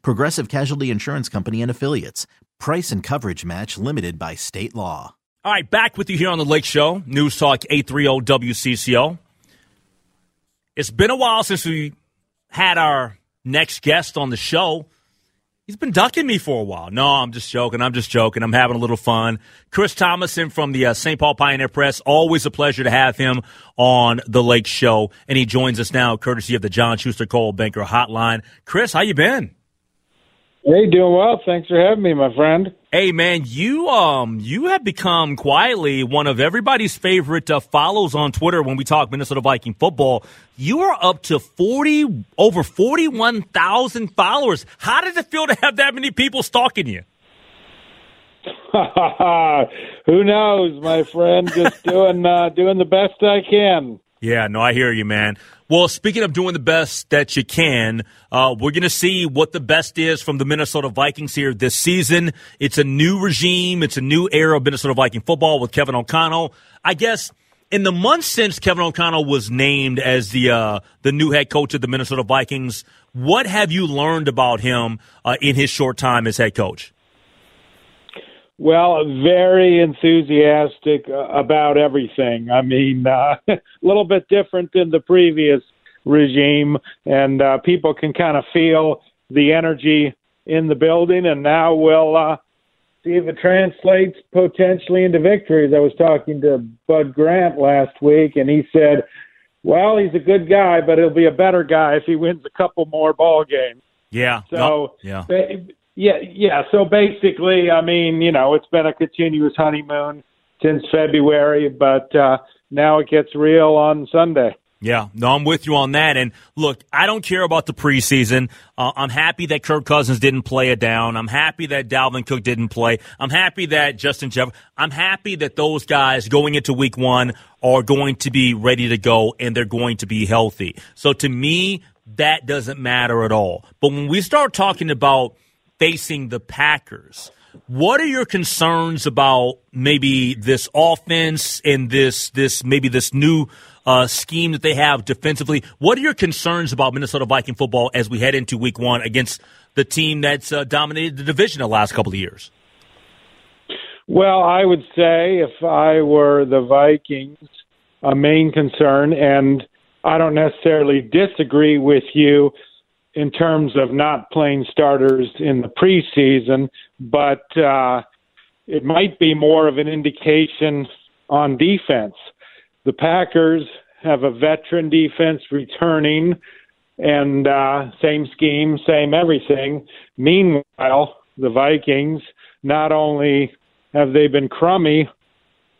Progressive Casualty Insurance Company and Affiliates. Price and coverage match limited by state law. All right, back with you here on the Lake Show, News Talk 830 WCCO. It's been a while since we had our next guest on the show. He's been ducking me for a while. No, I'm just joking. I'm just joking. I'm having a little fun. Chris Tomasson from the uh, St. Paul Pioneer Press. Always a pleasure to have him on the Lake Show, and he joins us now, courtesy of the John Schuster Coldwell Banker Hotline. Chris, how you been? Hey, doing well. Thanks for having me, my friend. Hey, man, you um you have become quietly one of everybody's favorite uh, follows on Twitter when we talk Minnesota Viking football. You are up to forty over forty one thousand followers. How does it feel to have that many people stalking you? Who knows, my friend? Just doing uh, doing the best I can. Yeah, no, I hear you, man. Well, speaking of doing the best that you can, uh, we're going to see what the best is from the Minnesota Vikings here this season. It's a new regime. It's a new era of Minnesota Viking football with Kevin O'Connell. I guess in the months since Kevin O'Connell was named as the uh, the new head coach of the Minnesota Vikings, what have you learned about him uh, in his short time as head coach? Well, very enthusiastic uh, about everything. I mean, uh, a little bit different than the previous regime, and uh, people can kind of feel the energy in the building. And now we'll uh, see if it translates potentially into victories. I was talking to Bud Grant last week, and he said, "Well, he's a good guy, but he'll be a better guy if he wins a couple more ball games." Yeah. So, yeah. Yeah, yeah. So basically, I mean, you know, it's been a continuous honeymoon since February, but uh, now it gets real on Sunday. Yeah, no, I'm with you on that. And look, I don't care about the preseason. Uh, I'm happy that Kirk Cousins didn't play it down. I'm happy that Dalvin Cook didn't play. I'm happy that Justin Jeff. I'm happy that those guys going into Week One are going to be ready to go and they're going to be healthy. So to me, that doesn't matter at all. But when we start talking about facing the Packers. What are your concerns about maybe this offense and this this maybe this new uh, scheme that they have defensively? What are your concerns about Minnesota Viking football as we head into Week One against the team that's uh, dominated the division the last couple of years? Well, I would say if I were the Vikings, a main concern, and I don't necessarily disagree with you in terms of not playing starters in the preseason, but uh, it might be more of an indication on defense. The Packers have a veteran defense returning, and uh, same scheme, same everything. Meanwhile, the Vikings not only have they been crummy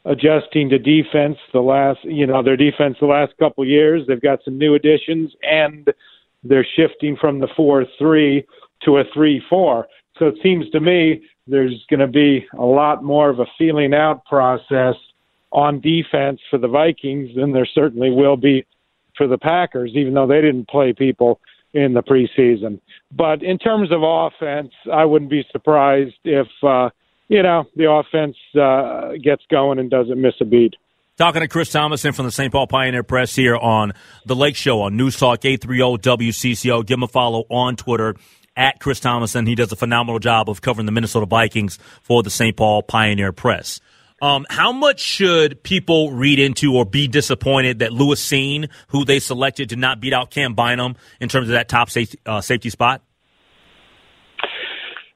adjusting to defense the last, you know, their defense the last couple years. They've got some new additions and they're shifting from the 4 3 to a 3 4. So it seems to me there's going to be a lot more of a feeling out process on defense for the Vikings than there certainly will be for the Packers, even though they didn't play people in the preseason. But in terms of offense, I wouldn't be surprised if, uh, you know, the offense uh, gets going and doesn't miss a beat. Talking to Chris Tomasson from the St. Paul Pioneer Press here on The Lake Show on News Talk 830 WCCO. Give him a follow on Twitter at Chris Tomasson. He does a phenomenal job of covering the Minnesota Vikings for the St. Paul Pioneer Press. Um, how much should people read into or be disappointed that Lewis Cine, who they selected, did not beat out Cam Bynum in terms of that top safety, uh, safety spot?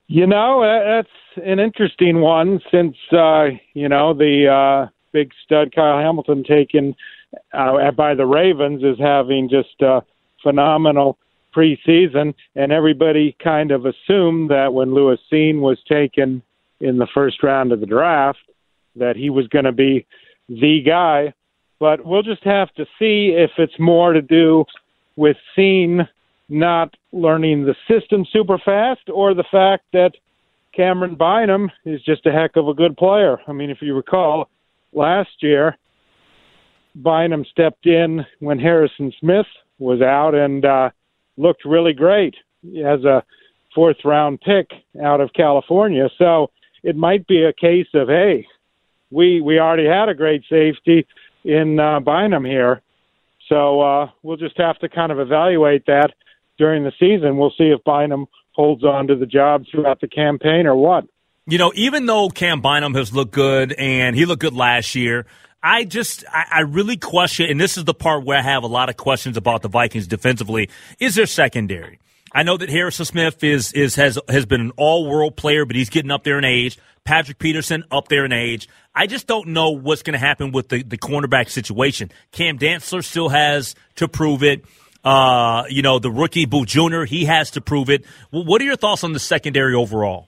You know, that's an interesting one since uh, you know the uh, big stud Kyle Hamilton taken uh, by the Ravens is having just a phenomenal preseason, and everybody kind of assumed that when Lewis Cine was taken in the first round of the draft, that he was going to be the guy. But we'll just have to see if it's more to do with Cine not learning the system super fast or the fact that Cameron Bynum is just a heck of a good player. I mean, if you recall, last year, Bynum stepped in when Harrison Smith was out and uh, looked really great as a fourth round pick out of California. So it might be a case of, hey, we we already had a great safety in uh, Bynum here. So uh, we'll just have to kind of evaluate that during the season. We'll see if Bynum holds on to the job throughout the campaign or what. You know, even though Cam Bynum has looked good and he looked good last year, I just, I, I, really question, and this is the part where I have a lot of questions about the Vikings defensively, is their secondary. I know that Harrison Smith is, is, has, has been an all world player, but he's getting up there in age. Patrick Peterson up there in age. I just don't know what's going to happen with the, the cornerback situation. Cam Dantzler still has to prove it. Uh, you know, the rookie Booth Jr., he has to prove it. What are your thoughts on the secondary overall?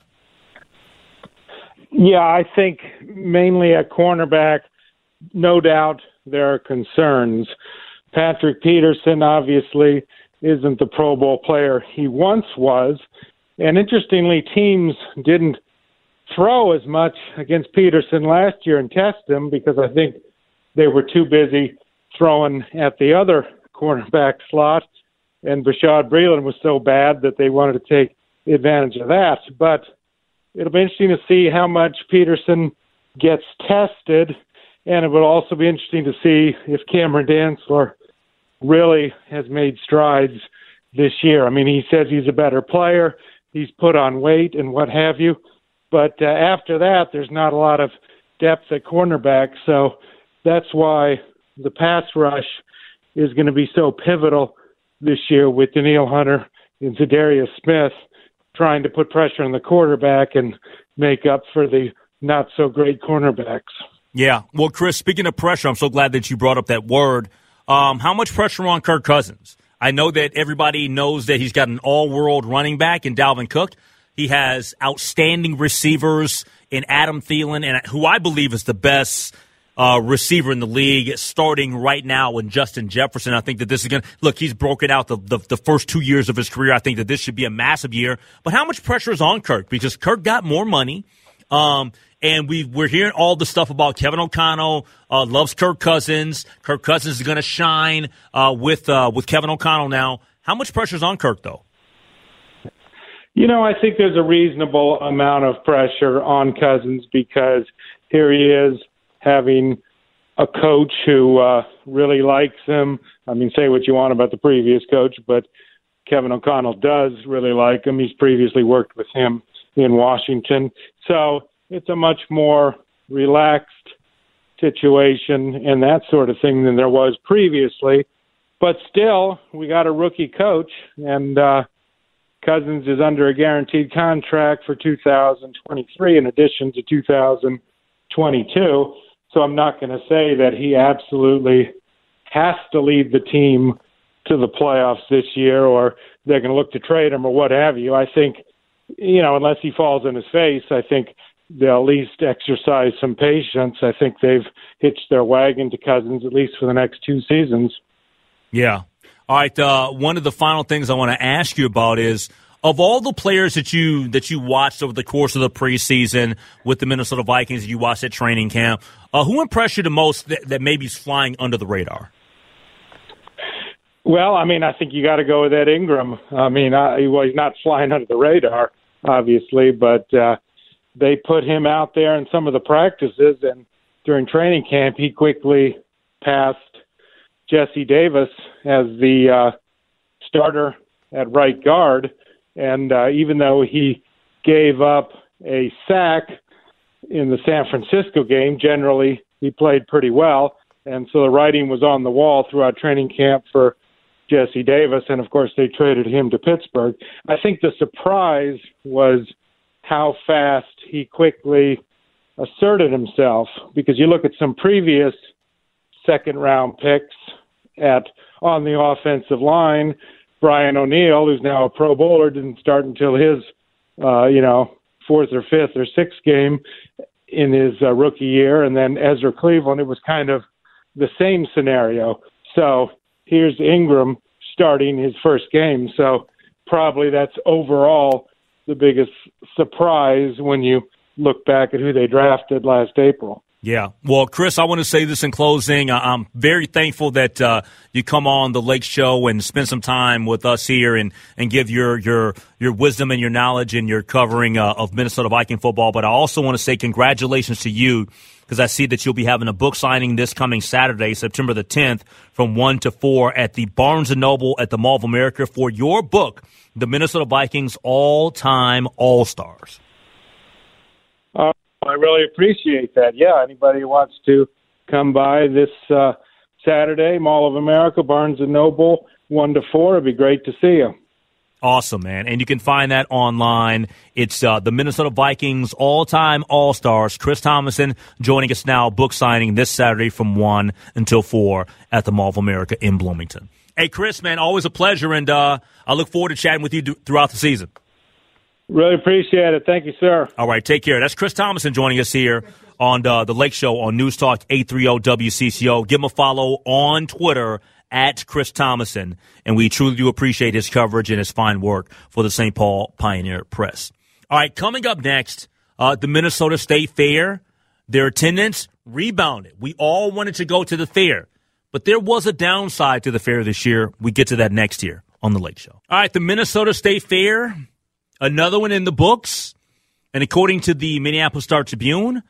Yeah, I think mainly at cornerback, no doubt there are concerns. Patrick Peterson obviously isn't the Pro Bowl player he once was. And interestingly, teams didn't throw as much against Peterson last year and test him because I think they were too busy throwing at the other cornerback slot, and Bashaud Breeland was so bad that they wanted to take advantage of that. But it'll be interesting to see how much Peterson gets tested, and it will also be interesting to see if Cameron Dantzler really has made strides this year. I mean, he says he's a better player, he's put on weight and what have you, but uh, after that, there's not a lot of depth at cornerback, so that's why the pass rush is going to be so pivotal this year with Danielle Hunter and Za'Darius Smith trying to put pressure on the quarterback and make up for the not so great cornerbacks. Yeah. Well, Chris, speaking of pressure, I'm so glad that you brought up that word. Um, how much pressure on Kirk Cousins? I know that everybody knows that he's got an all world running back in Dalvin Cook. He has outstanding receivers in Adam Thielen, and who I believe is the best uh, receiver in the league, starting right now in Justin Jefferson. I think that this is going to look. He's broken out the, the, the first two years of his career. I think that this should be a massive year. But how much pressure is on Kirk? Because Kirk got more money. Um, and we we're hearing all the stuff about Kevin O'Connell uh, loves Kirk Cousins. Kirk Cousins is going to shine uh, with uh, with Kevin O'Connell now. How much pressure is on Kirk though? You know, I think there's a reasonable amount of pressure on Cousins because here he is having a coach who uh, really likes him. I mean, say what you want about the previous coach, but Kevin O'Connell does really like him. He's previously worked with him in Washington. So it's a much more relaxed situation and that sort of thing than there was previously. But still, we got a rookie coach, and uh, Cousins is under a guaranteed contract for 2023 in addition to 2022. So I'm not going to say that he absolutely has to lead the team to the playoffs this year or they're going to look to trade him or what have you. I think, you know, unless he falls in his face, I think they'll at least exercise some patience. I think they've hitched their wagon to Cousins at least for the next two seasons. Yeah. All right. Uh, one of the final things I want to ask you about is of all the players that you that you watched over the course of the preseason with the Minnesota Vikings, you watched at training camp. Uh, who impressed you the most that, that maybe is flying under the radar? Well, I mean, I think you got to go with Ed Ingram. I mean, I, well, he's not flying under the radar, obviously, but uh, they put him out there in some of the practices, and during training camp, he quickly passed Jesse Davis as the uh, starter at right guard. And uh, even though he gave up a sack in the San Francisco game, generally he played pretty well. And so the writing was on the wall throughout training camp for Jesse Davis. And of course, they traded him to Pittsburgh. I think the surprise was how fast he quickly asserted himself. Because you look at some previous second round picks at on the offensive line, Brian O'Neill, who's now a Pro Bowler, didn't start until his, uh, you know, fourth or fifth or sixth game in his uh, rookie year, and then Ezra Cleveland. It was kind of the same scenario. So here's Ingram starting his first game. So probably that's overall the biggest surprise when you look back at who they drafted last April. Yeah. Well, Chris, I want to say this in closing. I'm very thankful that uh, you come on the Lake Show and spend some time with us here and, and give your, your, your wisdom and your knowledge and your covering uh, of Minnesota Viking football. But I also want to say congratulations to you because I see that you'll be having a book signing this coming Saturday, September the 10th, from 1 to 4 at the Barnes & Noble at the Mall of America for your book, The Minnesota Vikings All-Time All-Stars. Uh, I really appreciate that. Yeah, anybody who wants to come by this uh, Saturday, Mall of America, Barnes and Noble, one to four, it'd be great to see you. Awesome, man. And you can find that online. It's uh, the Minnesota Vikings all time All Stars. Chris Tomasson, joining us now, book signing this Saturday from 1 until 4 at the Mall of America in Bloomington. Hey, Chris, man, always a pleasure. And uh, I look forward to chatting with you d- throughout the season. Really appreciate it. Thank you, sir. All right, take care. That's Chris Tomasson joining us here on uh, the Lake Show on News Talk 830 WCCO. Give him a follow on Twitter at Chris Tomasson, and we truly do appreciate his coverage and his fine work for the St. Paul Pioneer Press. All right, coming up next, uh, the Minnesota State Fair. Their attendance rebounded. We all wanted to go to the fair, but there was a downside to the fair this year. We get to that next year on the Lake Show. All right, the Minnesota State Fair Another one in the books. And according to the Minneapolis Star Tribune,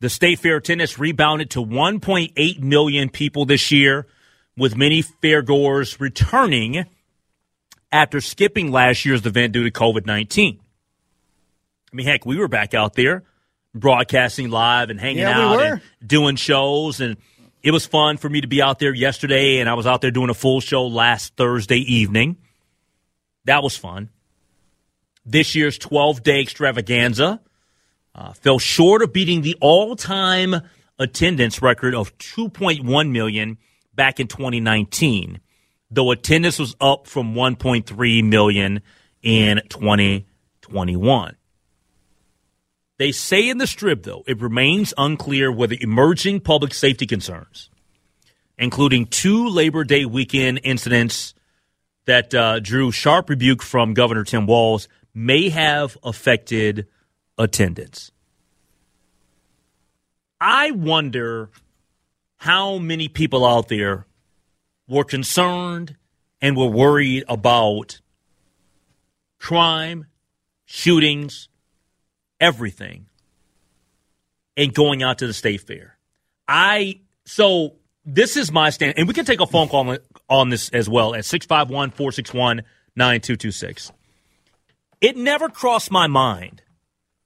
the State Fair attendance rebounded to 1.8 million people this year, with many fairgoers returning after skipping last year's event due to COVID 19. I mean, heck, we were back out there broadcasting live and hanging Yeah, out were. and doing shows. And it was fun for me to be out there yesterday, and I was out there doing a full show last Thursday evening. That was fun this year's 12 day extravaganza. Uh, fell short of beating the all time attendance record of 2.1 million back in 2019, though attendance was up from 1.3 million in 2021. They say in the strip, though, it remains unclear whether emerging public safety concerns, including two Labor Day weekend incidents that uh, drew sharp rebuke from Governor Tim Walz, may have affected attendance. I wonder how many people out there were concerned and were worried about crime, shootings, everything, and going out to the state fair. I so this is my stand, and we can take a phone call on, on this as well at 651 461 9226 it never crossed my mind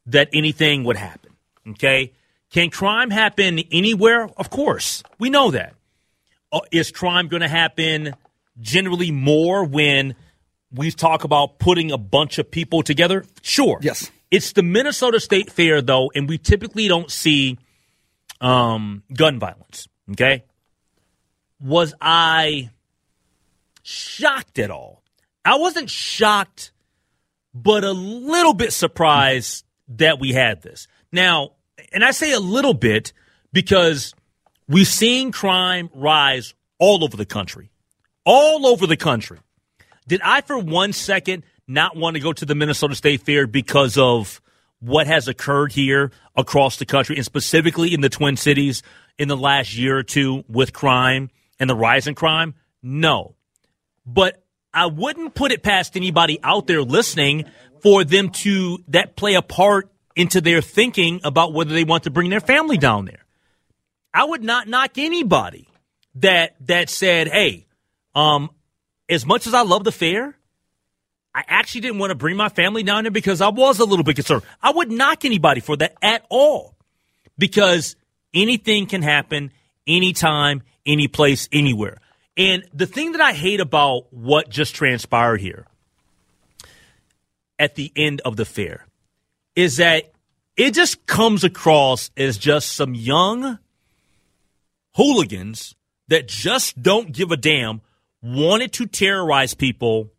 that anything would happen. Okay. Can crime happen anywhere? Of course. We know that. Uh, is crime going to happen generally more when we talk about putting a bunch of people together? Sure. Yes. It's the Minnesota State Fair, though, and we typically don't see um, gun violence. Okay. Was I shocked at all? I wasn't shocked but a little bit surprised that we had this. Now, and I say a little bit because we've seen crime rise all over the country. All over the country. Did I, for one second, not want to go to the Minnesota State Fair because of what has occurred here across the country and specifically in the Twin Cities in the last year or two with crime and the rise in crime? No. But I wouldn't put it past anybody out there listening for them to that play a part into their thinking about whether they want to bring their family down there. I would not knock anybody that that said, "Hey, um, as much as I love the fair, I actually didn't want to bring my family down there because I was a little bit concerned." I would knock anybody for that at all because anything can happen anytime, any place, anywhere. And the thing that I hate about what just transpired here at the end of the fair is that it just comes across as just some young hooligans that just don't give a damn, wanted to terrorize people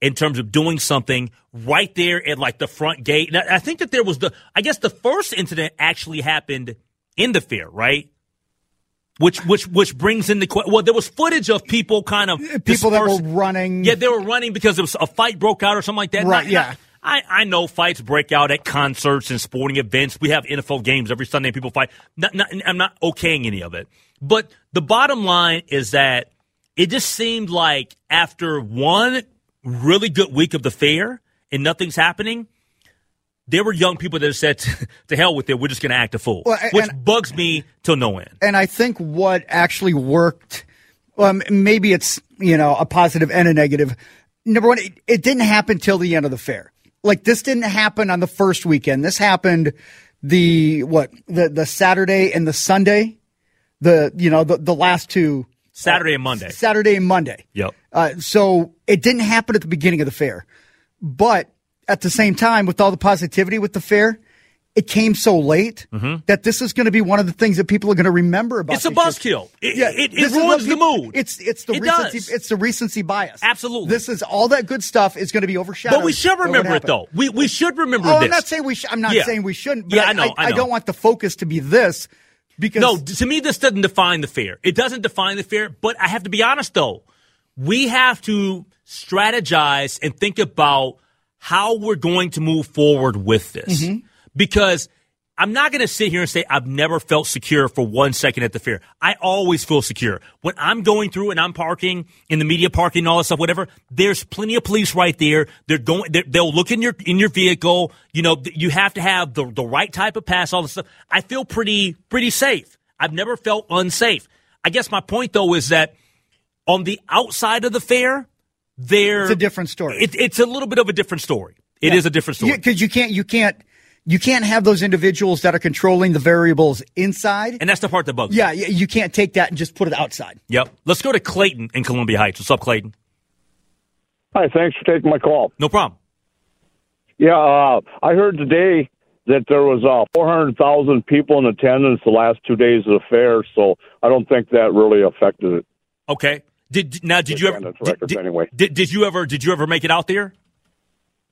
in terms of doing something right there at like the front gate. And I think that there was the, I guess the first incident actually happened in the fair, right? Which which which brings in the well, there was footage of people kind of people that were running. Yeah, they were running because there was a fight broke out or something like that. Right. Not, yeah. Not, I, I know fights break out at concerts and sporting events. We have NFL games every Sunday. People fight. Not, not, I'm not okaying any of it. But the bottom line is that it just seemed like after one really good week of the fair and nothing's happening, there were young people that said, to hell with it, we're just going to act a fool, well, which bugs me till no end. And I think what actually worked, well, maybe it's, you know, a positive and a negative. Number one, it, it didn't happen till the end of the fair. Like this didn't happen on the first weekend. This happened the, what, the, the Saturday and the Sunday, the, you know, the, the last two. Saturday and Monday. Saturday and Monday. Yep. Uh, so it didn't happen at the beginning of the fair. But at the same time, with all the positivity with the fair, it came so late mm-hmm. that this is going to be one of the things that people are going to remember about. It's a buzzkill. It, yeah, it, it ruins the mood. It's it's the it recency. Does. It's the recency bias. Absolutely. This is all that good stuff is going to be overshadowed. But we should remember it though. We we should remember oh, this. I'm not saying we. Sh- I'm not yeah. saying we shouldn't. yeah, I, I know, I, I, know. I don't want the focus to be this because no. To me, this doesn't define the fair. It doesn't define the fair. But I have to be honest though. We have to strategize and think about how we're going to move forward with this. Mm-hmm. Because I'm not going to sit here and say I've never felt secure for one second at the fair. I always feel secure. When I'm going through and I'm parking in the media parking and all that stuff, whatever, there's plenty of police right there. They're going, they will look in your, in your vehicle. You know, you have to have the, the right type of pass, all this stuff. I feel pretty, pretty safe. I've never felt unsafe. I guess my point though is that on the outside of the fair, there it's a different story. It, it's a little bit of a different story. It yeah. is a different story because you can't you can't you can't have those individuals that are controlling the variables inside, and that's the part that bugs. Yeah, me. you can't take that and just put it outside. Yep. Let's go to Clayton in Columbia Heights. What's up, Clayton? Hi. Thanks for taking my call. No problem. Yeah, uh, I heard today that there was uh, 400,000 people in attendance the last two days of the fair, so I don't think that really affected it. Okay. Did now? Did you ever? Did, did, anyway. Did, did you ever? Did you ever make it out there?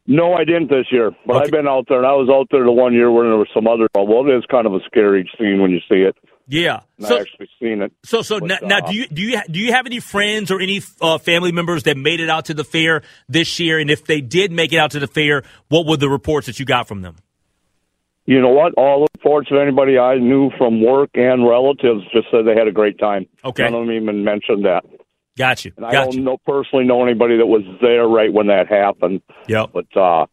No, I didn't this year, but Okay. I've been out there, and I was out there the one year when there was some other. Well, it is kind of a scary scene when you see it. Yeah. And So I actually seen it. so so But, now, now uh, do you do you do you have any friends or any uh, family members that made it out to the fair this year? And if they did make it out to the fair, what were the reports that you got from them? You know what? All the reports of anybody I knew from work and relatives just said they had a great time. Okay. None of them even mentioned that. Got you. And I Got don't you. know personally know anybody that was there right when that happened. Yep. But uh,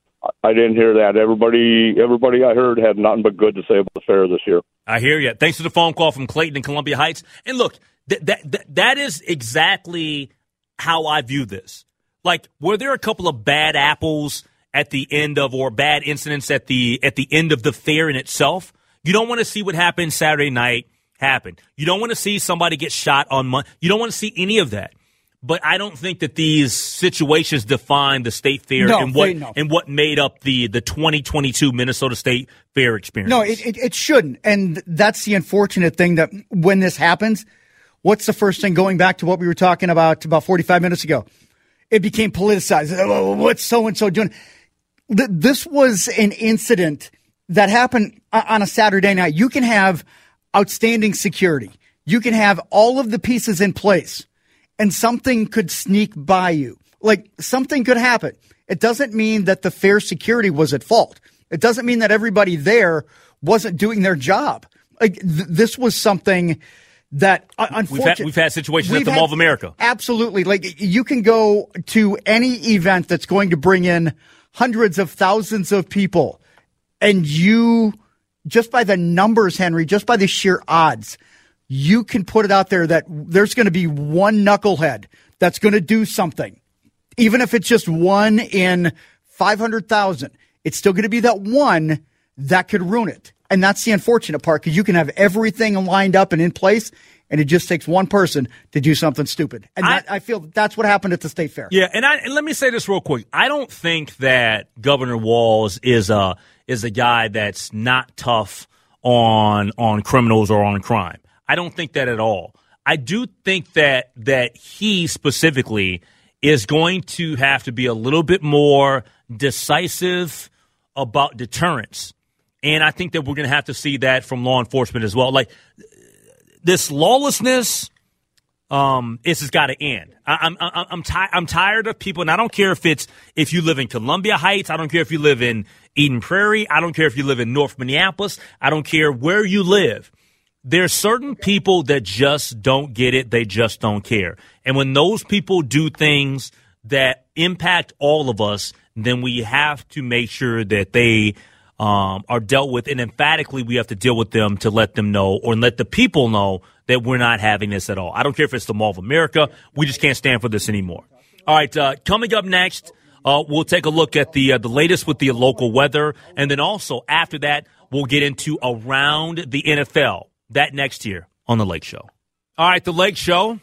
I didn't hear that. Everybody, everybody I heard had nothing but good to say about the fair this year. I hear you. Thanks for the phone call from Clayton in Columbia Heights. And look, th- that, that that is exactly how I view this. Like, were there a couple of bad apples at the end of, or bad incidents at the at the end of the fair in itself? You don't want to see what happened Saturday night happen. You don't want to see somebody get shot on Monday. You don't want to see any of that. But I don't think that these situations define the state fair No, and what and what made up the the 2022 Minnesota State Fair experience. No, it, it, it shouldn't. And that's the unfortunate thing that when this happens, what's the first thing going back to what we were talking about about 45 minutes ago? It became politicized. Oh, What's so and so doing? This was an incident that happened on a Saturday night. You can have outstanding security. You can have all of the pieces in place and something could sneak by you. Like something could happen. It doesn't mean that the fair security was at fault. It doesn't mean that everybody there wasn't doing their job. Like th- this was something that uh, We've had, unfortunately we've had situations at We've the had- Mall of America. Absolutely. Like you can go to any event that's going to bring in hundreds of thousands of people and you just by the numbers, Henry, just by the sheer odds, you can put it out there that there's going to be one knucklehead that's going to do something. Even if it's just one in 500,000, it's still going to be that one that could ruin it. And that's the unfortunate part because you can have everything lined up and in place, and it just takes one person to do something stupid. And I- that, I feel that's what happened at the state fair. Yeah, and I and let me say this real quick. I don't think that Governor Walz is a is a guy that's not tough on on criminals or on crime. I don't think that at all. I do think that that he specifically is going to have to be a little bit more decisive about deterrence. And I think that we're going to have to see that from law enforcement as well. Like this lawlessness, um, this has got to end. I, I'm I'm I'm, ti- I'm tired of people, and I don't care if it's if you live in Columbia Heights, I don't care if you live in Eden Prairie, I don't care if you live in North Minneapolis, I don't care where you live. There's certain people that just don't get it. They just don't care. And when those people do things that impact all of us, then we have to make sure that they um, are dealt with, and emphatically, we have to deal with them to let them know or let the people know that we're not having this at all. I don't care if it's the Mall of America. We just can't stand for this anymore. All right, uh, coming up next, uh, we'll take a look at the uh, the latest with the local weather, and then also after that, we'll get into around the NFL. That next year on the Lake Show. All right, the Lake Show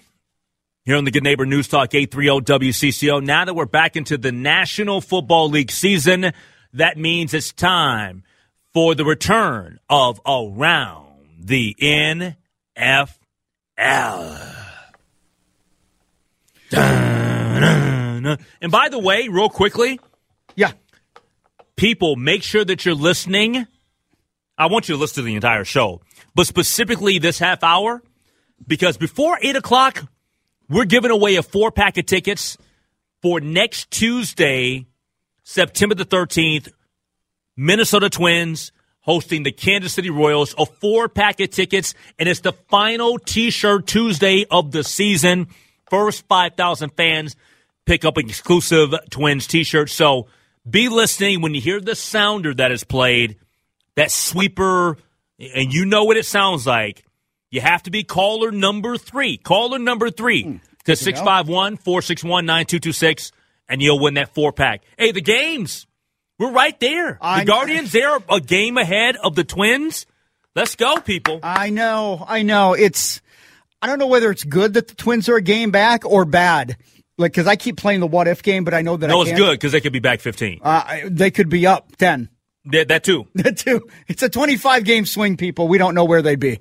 here on the Good Neighbor News Talk 830 WCCO. Now that we're back into the National Football League season, that means it's time for the return of Around the NFL. And by the way, real quickly, Yeah. people, make sure that you're listening. I want you to listen to the entire show, but specifically this half hour, because before 8 o'clock, we're giving away a four pack of tickets for next Tuesday, September the 13th, Minnesota Twins hosting the Kansas City Royals, a four pack of tickets, and it's the final t shirt Tuesday of the season. First 5,000 fans pick up an exclusive Twins t shirt. So be listening when you hear the sounder that is played, that sweeper, and you know what it sounds like. You have to be caller number three. Caller number three to 651 461 9226, and you'll win that four pack. Hey, the games. We're right there. I the know. Guardians, they're a game ahead of the Twins. Let's go, people. I know, I know. It's I don't know whether it's good that the Twins are a game back or bad. Like because I keep playing the what if game, but I know that No, I it's good because they could be back 15. Uh, they could be up ten. that, that too. That too. It's a twenty-five game swing. People, we don't know where they'd be.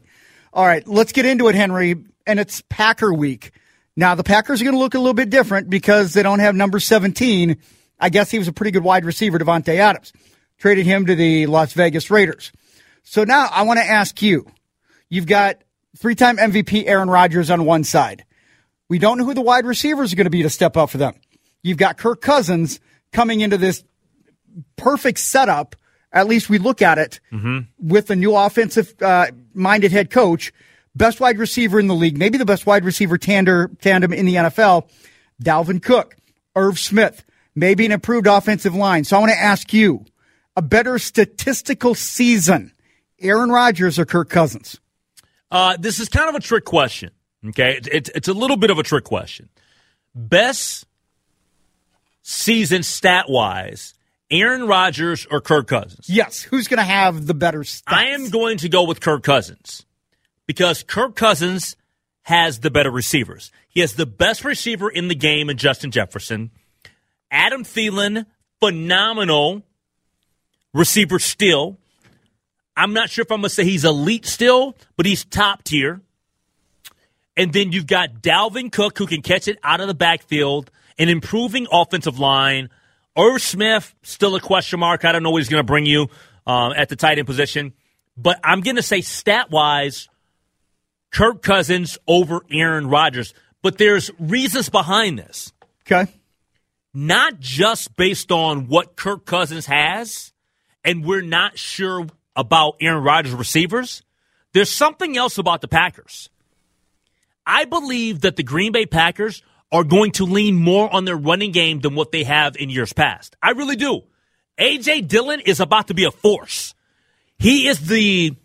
All right, let's get into it, Henry. And it's Packer week. Now the Packers are going to look a little bit different because they don't have number seventeen. I guess he was a pretty good wide receiver, Davante Adams. Traded him to the Las Vegas Raiders. So now I want to ask you. You've got three-time MVP Aaron Rodgers on one side. We don't know who the wide receivers are going to be to step up for them. You've got Kirk Cousins coming into this perfect setup. At least we look at it with the new offensive uh, minded head coach, best wide receiver in the league, maybe the best wide receiver tander, tandem in the NFL, Dalvin Cook, Irv Smith, maybe an improved offensive line. So I want to ask you a better statistical season, Aaron Rodgers or Kirk Cousins? Uh, this is kind of a trick question. Okay, it's, it's it's a little bit of a trick question. Best season stat wise, Aaron Rodgers or Kirk Cousins? Yes. Who's going to have the better stats? I am going to go with Kirk Cousins because Kirk Cousins has the better receivers. He has the best receiver in the game in Justin Jefferson. Adam Thielen, phenomenal receiver still. I'm not sure if I'm going to say he's elite still, but he's top tier. And then you've got Dalvin Cook who can catch it out of the backfield, an improving offensive line. Irv Smith, still a question mark. I don't know what he's going to bring you um, at the tight end position. But I'm going to say stat wise, Kirk Cousins over Aaron Rodgers. But there's reasons behind this, Okay. not just based on what Kirk Cousins has, and we're not sure about Aaron Rodgers' receivers. There's something else about the Packers. I believe that the Green Bay Packers are going to lean more on their running game than what they have in years past. I really do. AJ Dillon is about to be a force. He is the.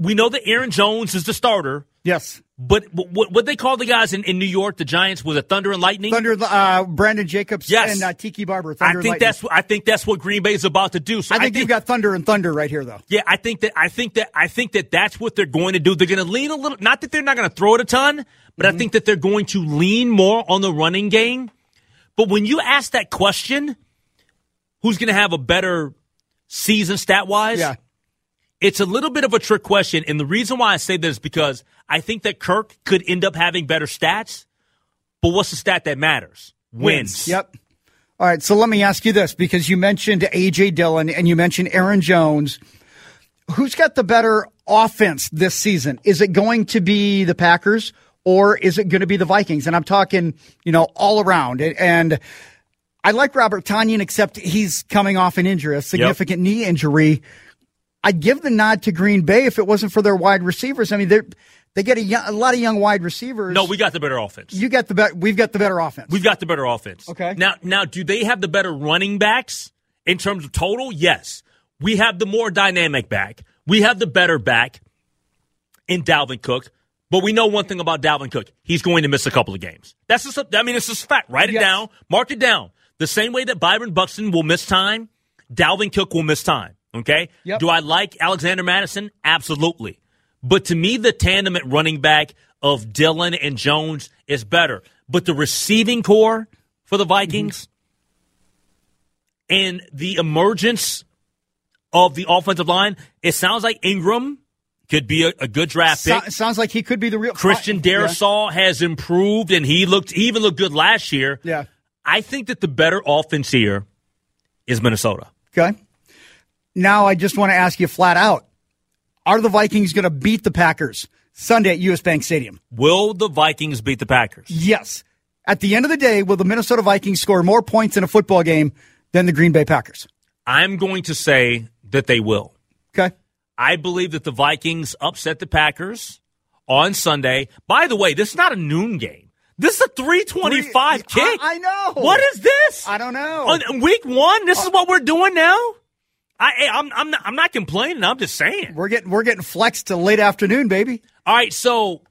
We know that Aaron Jones is the starter, Yes. but what what they call the guys in, in New York, the Giants, was a Thunder and Lightning? Thunder, uh, Brandon Jacobs Yes. and uh, Tiki Barber. I Thunder and think Lightning. that's I think that's what Green Bay is about to do. So I think you've got Thunder and Thunder right here, though. Yeah, I think that I think that I think that that's what they're going to do. They're going to lean a little. Not that they're not going to throw it a ton, but I think that they're going to lean more on the running game. But when you ask that question, who's going to have a better season stat wise, Yeah. It's a little bit of a trick question. And the reason why I say this is because I think that Kirk could end up having better stats. But what's the stat that matters? Wins. Yep. All right. So let me ask you this because you mentioned A.J. Dillon and you mentioned Aaron Jones. Who's got the better offense this season? Is it going to be the Packers or is it going to be the Vikings? And I'm talking, you know, all around. And I like Robert Tonyan, except he's coming off an injury, a significant knee injury. I'd give the nod to Green Bay if it wasn't for their wide receivers. I mean, they they get a, young, a lot of young wide receivers. No, we got the better offense. you got the bet. We've got the better offense. We've got the better offense. Okay. Now, now, do they have the better running backs in terms of total? Yes. We have the more dynamic back. We have the better back in Dalvin Cook. But we know one thing about Dalvin Cook: he's going to miss a couple of games. That's just. A, I mean, it's just a fact. Write it Yes. down. Mark it down. The same way that Byron Buxton will miss time, Dalvin Cook will miss time. Okay. Yep. Do I like Alexander Mattison? Absolutely. But to me, the tandem at running back of Dillon and Jones is better. But the receiving corps for the Vikings mm-hmm. and the emergence of the offensive line, it sounds like Ingram could be a, a good draft So- pick. sounds like he could be the real Christian Yeah. Has improved, and he looked he even looked good last year. Yeah. I think that the better offense here is Minnesota. Okay. Now I just want to ask you flat out: Are the Vikings going to beat the Packers Sunday at U.S. Bank Stadium? Will the Vikings beat the Packers? Yes. At the end of the day, will the Minnesota Vikings score more points in a football game than the Green Bay Packers? I'm going to say that they will. Okay. I believe that the Vikings upset the Packers on Sunday. By the way, this is not a noon game. This is a 325 Three- kick. I- I know. What is this? I don't know. On week one, this is oh. what we're doing now? I, hey, I'm, I'm, not, I'm not complaining. I'm just saying. We're getting we're getting flexed to late afternoon, baby. All right, so,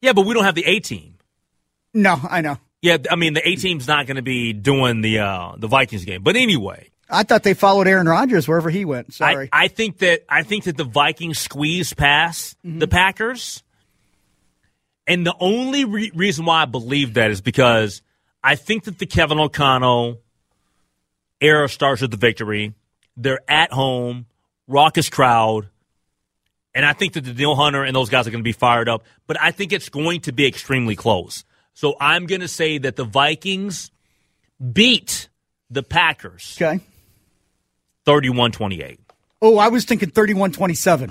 yeah, but we don't have the A team. No, I know. Yeah, I mean, the A team's not going to be doing the uh, the Vikings game. But anyway, I thought they followed Aaron Rodgers wherever he went. Sorry. I, I think that I think that the Vikings squeeze past the Packers, and the only re- reason why I believe that is because I think that the Kevin O'Connell era starts with the victory. They're at home, raucous crowd, and I think that Danielle Hunter and those guys are going to be fired up. But I think it's going to be extremely close. So I'm going to say that the Vikings beat the Packers okay. 31-28. Oh, I was thinking 31-27.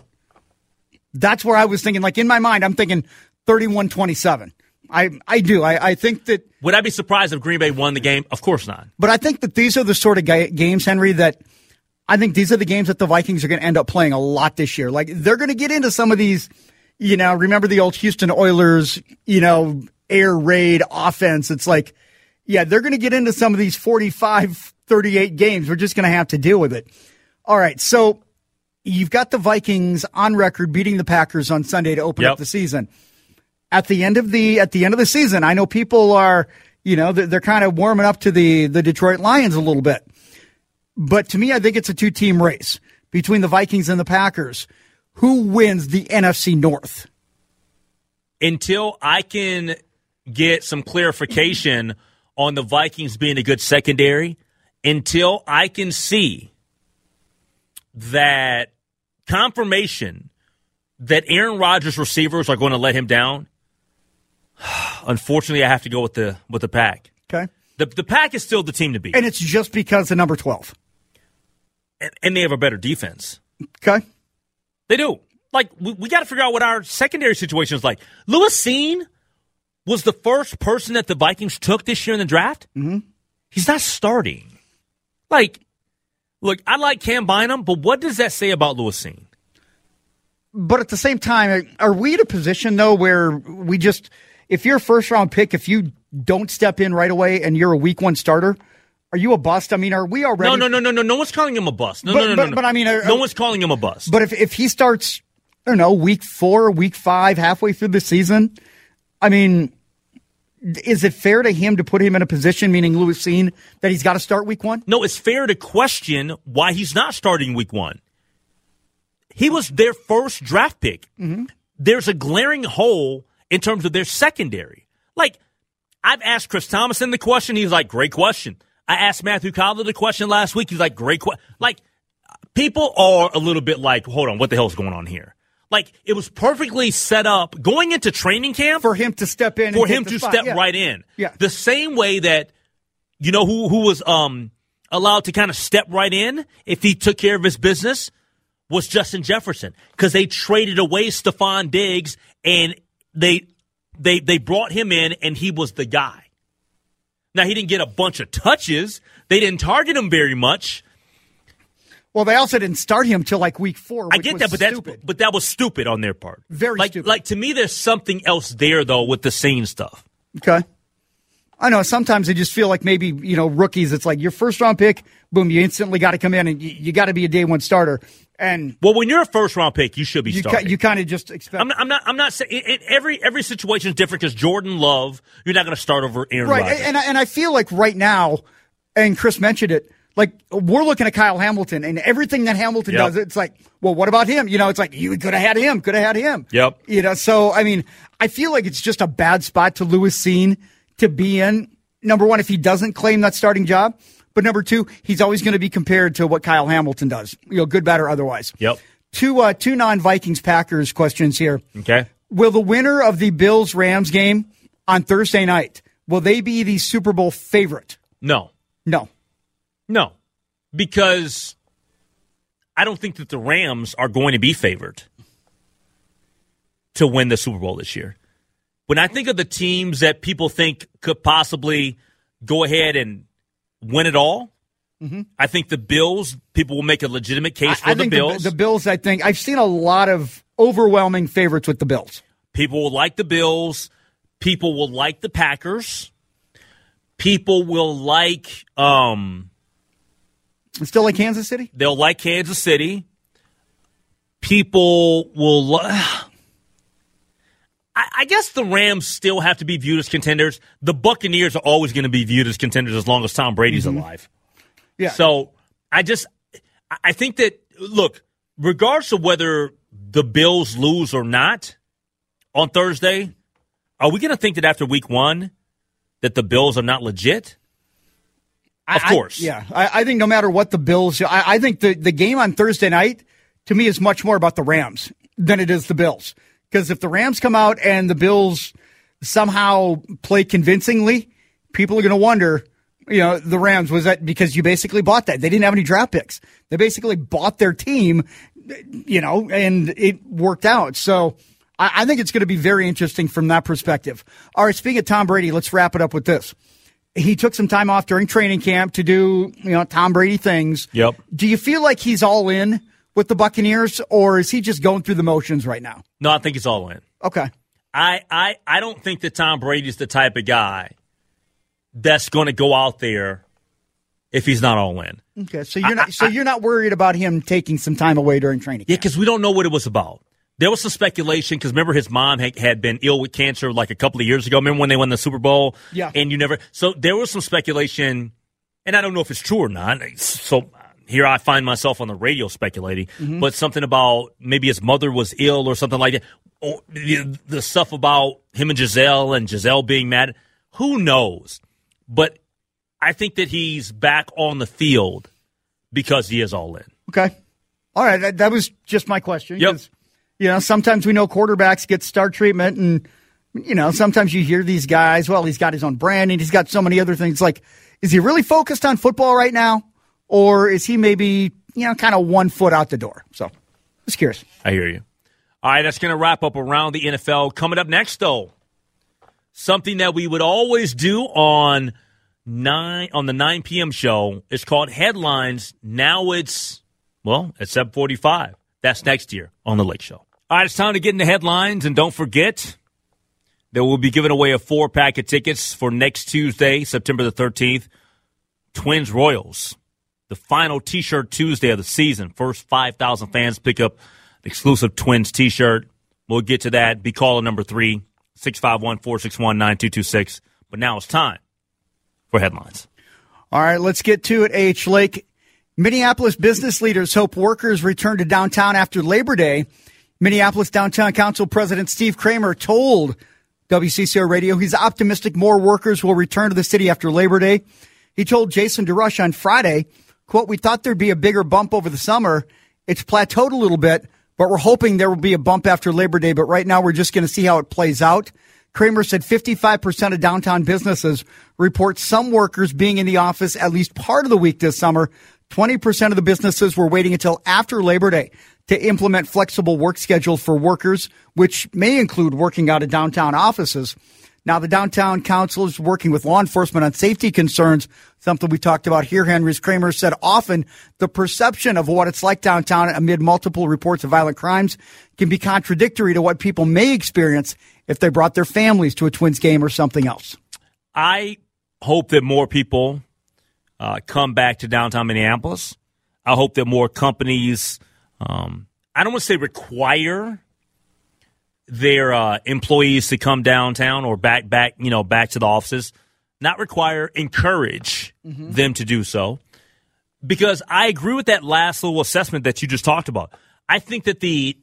That's where I was thinking. Like in my mind, I'm thinking 31-27. I I do. I, I think that Would I be surprised if Green Bay won the game? Of course not. But I think that these are the sort of ga- games, Henry, that I think these are the games that the Vikings are going to end up playing a lot this year. Like they're going to get into some of these, you know, remember the old Houston Oilers, you know, air raid offense. It's like, yeah, they're going to get into some of these 45, 38 games. We're just going to have to deal with it. All right. So you've got the Vikings on record beating the Packers on Sunday to open Yep. up the season at the end of the at the end of the season, I know people are you know they're, they're kind of warming up to the the Detroit Lions a little bit, but to me, I think it's a two team race between the Vikings and the Packers. Who wins the NFC North? Until I can get some clarification on the Vikings being a good secondary, until I can see that confirmation that Aaron Rodgers receivers are going to let him down, unfortunately, I have to go with the with the pack. Okay, The the pack is still the team to beat, and it's just because of number twelve. And, and they have a better defense. Okay, They do. Like we, we got to figure out what our secondary situation is like. Lewis Cine was the first person that the Vikings took this year in the draft. Mm-hmm. He's not starting. Like, look, I like Cam Bynum, but what does that say about Lewis Cine? but at the same time, are we in a position though where we just if you're a first round pick, if you don't step in right away and you're a week one starter, are you a bust? I mean, are we already? No, no, no, no, no. No one's calling him a bust. No, But- no, no, but- no, no. but I mean, uh, no one's calling him a bust. But if if he starts, I don't know, week four, week five, halfway through the season, I mean, is it fair to him to put him in a position, meaning Lewis Cine, that he's got to start week one? No, it's fair to question why he's not starting week one. He was their first draft pick. There's a glaring hole in terms of their secondary. Like, I've asked Chris Tomasson the question. He's like, great question. I asked Matthew Coller the question last week. He's like, great question. Like, people are a little bit like, hold on, what the hell's going on here? Like it was perfectly set up going into training camp for him to step in, for him to spot. step Yeah. right in. Yeah. the same way that you know who who was um allowed to kind of step right in if he took care of his business was Justin Jefferson because they traded away Stefon Diggs and they they they brought him in and he was the guy. Now he didn't get a bunch of touches. They didn't target him very much. Well, they also didn't start him till like week four. I get that, but that's but that was stupid on their part. Very like, stupid. Like to me, there's something else there though with the same stuff. Okay. I know sometimes I just feel like maybe, you know, rookies, it's like your first round pick, boom, you instantly got to come in and you, you got to be a day one starter. And Well, when you're a first round pick, you should be you, starting. ki- you kind of just expect. I'm not. I'm not. I'm not saying it, it- every every situation is different because Jordan Love, you're not going to start over Aaron right. Rodgers. And, I- and I feel like right now, and Chris mentioned it, like we're looking at Kyle Hamilton and everything that Hamilton Yep. does, it's like, well, what about him? You know, it's like you could have had him, could have had him. Yep. You know, so I mean, I feel like it's just a bad spot to Lewis Cine to be in. Number one, if he doesn't claim that starting job, but number two, he's always going to be compared to what Kyle Hamilton does. You know, good, bad, or otherwise. Yep. Two uh, two non Vikings Packers questions here. okay. Will the winner of the Bills Rams game on Thursday night will they be the Super Bowl favorite? No. No. No. Because I don't think that the Rams are going to be favored to win the Super Bowl this year. When I think of the teams that people think could possibly go ahead and win it all, I think the Bills, people will make a legitimate case for I the think Bills. The, the Bills. I think I've seen a lot of overwhelming favorites with the Bills. People will like the Bills. People will like the Packers. People will like um Still like Kansas City. they'll like Kansas City. People will li- I, I guess the Rams still have to be viewed as contenders. The Buccaneers are always going to be viewed as contenders as long as Tom Brady's mm-hmm. alive. Yeah. So I just I- I think that look, regardless of whether the Bills lose or not on Thursday, are we going to think that after week one that the Bills are not legit? Of I- course. yeah. I, I think no matter what the Bills, I, I think the, the game on Thursday night to me is much more about the Rams than it is the Bills. Because if the Rams come out and the Bills somehow play convincingly, people are going to wonder, you know, the Rams was that because you basically bought that. They didn't have any draft picks. They basically bought their team, you know, and it worked out. So I, I think it's going to be very interesting from that perspective. All right, speaking of Tom Brady, let's wrap it up with this he took some time off during training camp to do, you know, Tom Brady things. Yep. Do you feel like he's all in with the Buccaneers or is he just going through the motions right now? No, I think it's all in. Okay. I, I, I don't think that Tom Brady's the type of guy that's going to go out there if he's not all in. Okay. So you're not so you're not worried about him taking some time away during training Yeah, because we don't know what it was about. There was some speculation because remember his mom had, had been ill with cancer like a couple of years ago. Remember when they won the Super Bowl? Yeah. And you never. So there was some speculation, and I don't know if it's true or not. So here I find myself on the radio speculating, Mm-hmm. but something about maybe his mother was ill or something like that. Or the, the stuff about him and Gisele and Gisele being mad. Who knows? But I think that he's back on the field because he is all in. Okay. All right. That, that was just my question. Yep. You know, sometimes we know quarterbacks get star treatment and, you know, sometimes you hear these guys, well, he's got his own brand and he's got so many other things. Like, is he really focused on football right now? Or is he maybe, you know, kind of one foot out the door? So, just curious. I hear you. All right, that's going to wrap up around the NFL. Coming up next, though, something that we would always do on nine on the nine p.m. show is called headlines. Now it's well, it's seven forty-five. That's next year on the Lake Show. All right, it's time to get into headlines, and don't forget that we'll be giving away a four pack of tickets for next Tuesday, September the thirteenth. Twins Royals, the final T-shirt Tuesday of the season. First five thousand fans pick up the exclusive Twins T-shirt. We'll get to that. Be caller number three, 651-461-9226. But now it's time for headlines. All right, let's get to it, H. Lake. Minneapolis business leaders hope workers return to downtown after Labor Day. Minneapolis Downtown Council President Steve Cramer told WCCO Radio he's optimistic more workers will return to the city after Labor Day. He told Jason DeRusha on Friday quote, we thought there'd be a bigger bump over the summer. It's plateaued a little bit, but we're hoping there will be a bump after Labor Day. But right now, we're just going to see how it plays out. Cramer said 55% of downtown businesses report some workers being in the office at least part of the week this summer. 20% of the businesses were waiting until after Labor Day to implement flexible work schedules for workers, which may include working out of downtown offices. Now, the downtown council is working with law enforcement on safety concerns, something we talked about here. Henry Cramer said often the perception of what it's like downtown amid multiple reports of violent crimes can be contradictory to what people may experience if they brought their families to a Twins game or something else. I hope that more people uh, come back to downtown Minneapolis. I hope that more companies, um, I don't want to say require their uh, employees to come downtown or back back you know back to the offices not require encourage mm-hmm. them to do so. Because i agree with that last little assessment that you just talked about. I think that the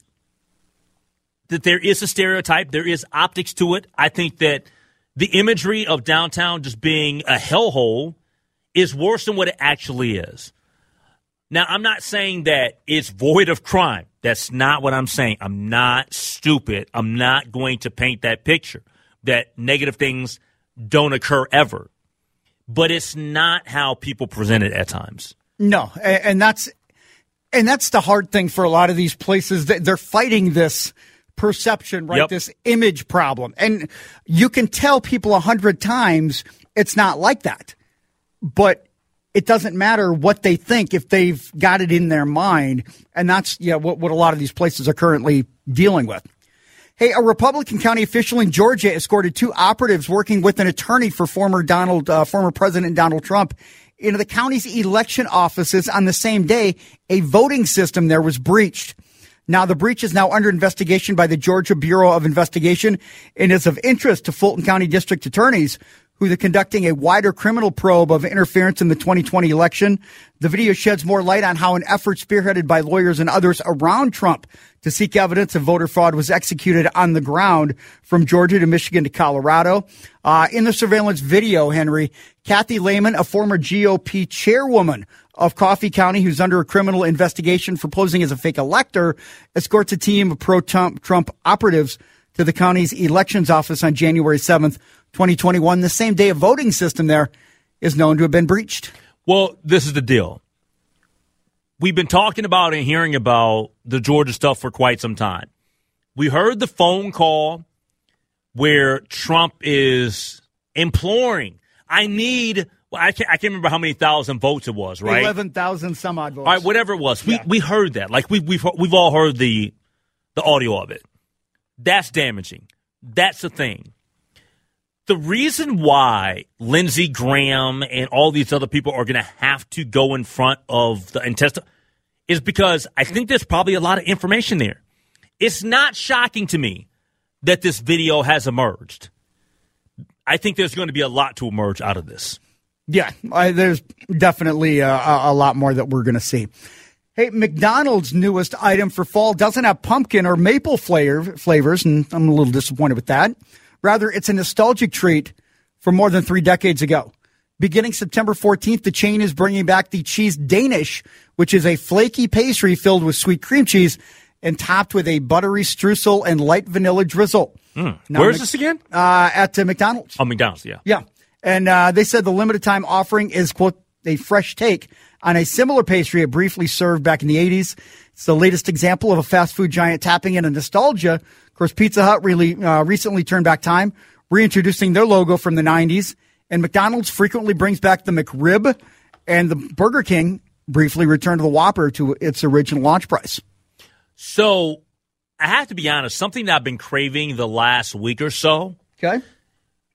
that there is a stereotype there is optics to it. I think that the imagery of downtown just being a hellhole is worse than what it actually is now i'm not saying that it's void of crime that's not what I'm saying. I'm not stupid. I'm not going to paint that picture that negative things don't occur ever. But it's not how people present it at times. No, and that's and that's the hard thing for a lot of these places. that They're fighting this perception, right? Yep. This image problem, and you can tell people a hundred times it's not like that. But it doesn't matter what they think if they've got it in their mind. And that's yeah, what, what a lot of these places are currently dealing with. Hey, a Republican county official in Georgia escorted two operatives working with an attorney for former Donald, uh, former President Donald Trump into the county's election offices on the same day a voting system there was breached. Now, the breach is now under investigation by the Georgia Bureau of Investigation and is of interest to Fulton County District attorneys who are conducting a wider criminal probe of interference in the 2020 election. The video sheds more light on how an effort spearheaded by lawyers and others around Trump to seek evidence of voter fraud was executed on the ground from Georgia to Michigan to Colorado. Uh, in the surveillance video, Henry, Cathy Latham, a former GOP chairwoman of Coffee County, who's under a criminal investigation for posing as a fake elector, escorts a team of pro-Trump operatives to the county's elections office on January 7th 2021, the same day a voting system there is known to have been breached. Well, this is the deal. We've been talking about and hearing about the Georgia stuff for quite some time. We heard the phone call where Trump is imploring, I need, well, I, can't, I can't remember how many thousand votes it was, right? 11,000 some odd votes. All right, whatever it was. We, yeah. we heard that. Like, we, we've, we've all heard the, the audio of it. That's damaging. That's the thing the reason why Lindsey Graham and all these other people are going to have to go in front of the intestinal is because I think there's probably a lot of information there. It's not shocking to me that this video has emerged. I think there's going to be a lot to emerge out of this. Yeah, I, there's definitely uh, a, a lot more that we're going to see. Hey, McDonald's newest item for fall doesn't have pumpkin or maple flavor, flavors, and I'm a little disappointed with that. Rather, it's a nostalgic treat from more than three decades ago. Beginning September 14th, the chain is bringing back the cheese Danish, which is a flaky pastry filled with sweet cream cheese and topped with a buttery streusel and light vanilla drizzle. Mm. Where is Mc- this again? Uh, at uh, McDonald's. Oh, McDonald's, yeah. Yeah. And uh, they said the limited time offering is, quote, a fresh take on a similar pastry it briefly served back in the 80s. It's the latest example of a fast food giant tapping into nostalgia of course, Pizza Hut really uh, recently turned back time, reintroducing their logo from the 90s. And McDonald's frequently brings back the McRib, and the Burger King briefly returned the Whopper to its original launch price. So, I have to be honest, something that I've been craving the last week or so. Okay.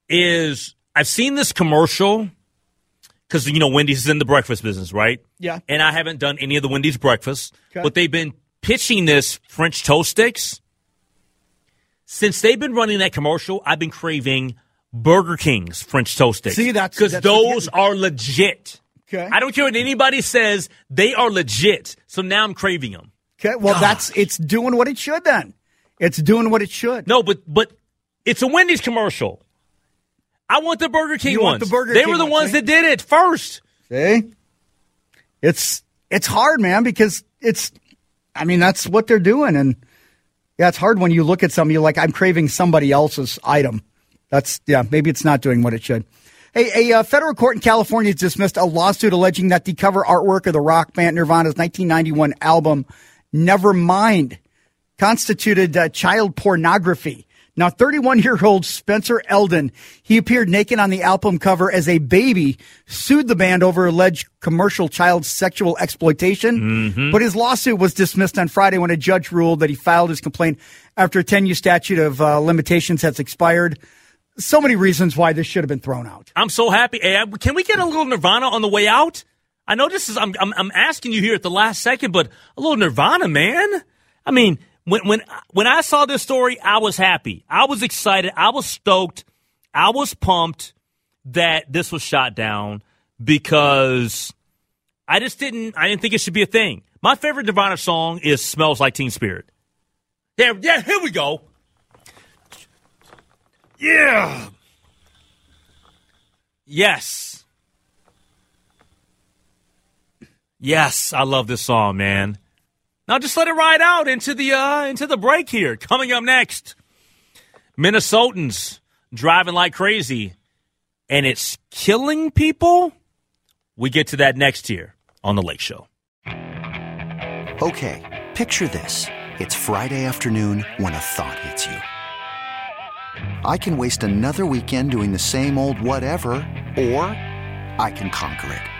Is I've seen this commercial because you know Wendy's is in the breakfast business, right? Yeah. And I haven't done any of the Wendy's breakfast, okay. but they've been pitching this French toast sticks. Since they've been running that commercial, I've been craving Burger King's French toast sticks. See, that's because those are legit. Okay. I don't care what anybody says; they are legit. So now I'm craving them. Okay. Well, Gosh. that's it's doing what it should. Then it's doing what it should. No, but but it's a Wendy's commercial. I want the Burger King you ones. the Burger they King were the ones, ones that did it first. See. it's it's hard, man, because it's I mean, that's what they're doing. And yeah, it's hard when you look at something, you're like, I'm craving somebody else's item. That's, yeah, maybe it's not doing what it should. Hey, a uh, federal court in California has dismissed a lawsuit alleging that the cover artwork of the rock band Nirvana's 1991 album, Nevermind, constituted uh, child pornography. Now, 31 year old Spencer Elden, he appeared naked on the album cover as a baby, sued the band over alleged commercial child sexual exploitation. Mm-hmm. But his lawsuit was dismissed on Friday when a judge ruled that he filed his complaint after a 10 year statute of uh, limitations has expired. So many reasons why this should have been thrown out. I'm so happy. Hey, can we get a little Nirvana on the way out? I know this is, I'm, I'm, I'm asking you here at the last second, but a little Nirvana, man. I mean, when when when I saw this story, I was happy. I was excited. I was stoked. I was pumped that this was shot down because I just didn't I didn't think it should be a thing. My favorite Nirvana song is "Smells Like Teen Spirit." Yeah, yeah. Here we go. Yeah. Yes. Yes, I love this song, man. Now just let it ride out into the uh, into the break here. Coming up next, Minnesotans driving like crazy, and it's killing people. We get to that next here on the Lake Show. Okay, picture this: it's Friday afternoon when a thought hits you. I can waste another weekend doing the same old whatever, or I can conquer it.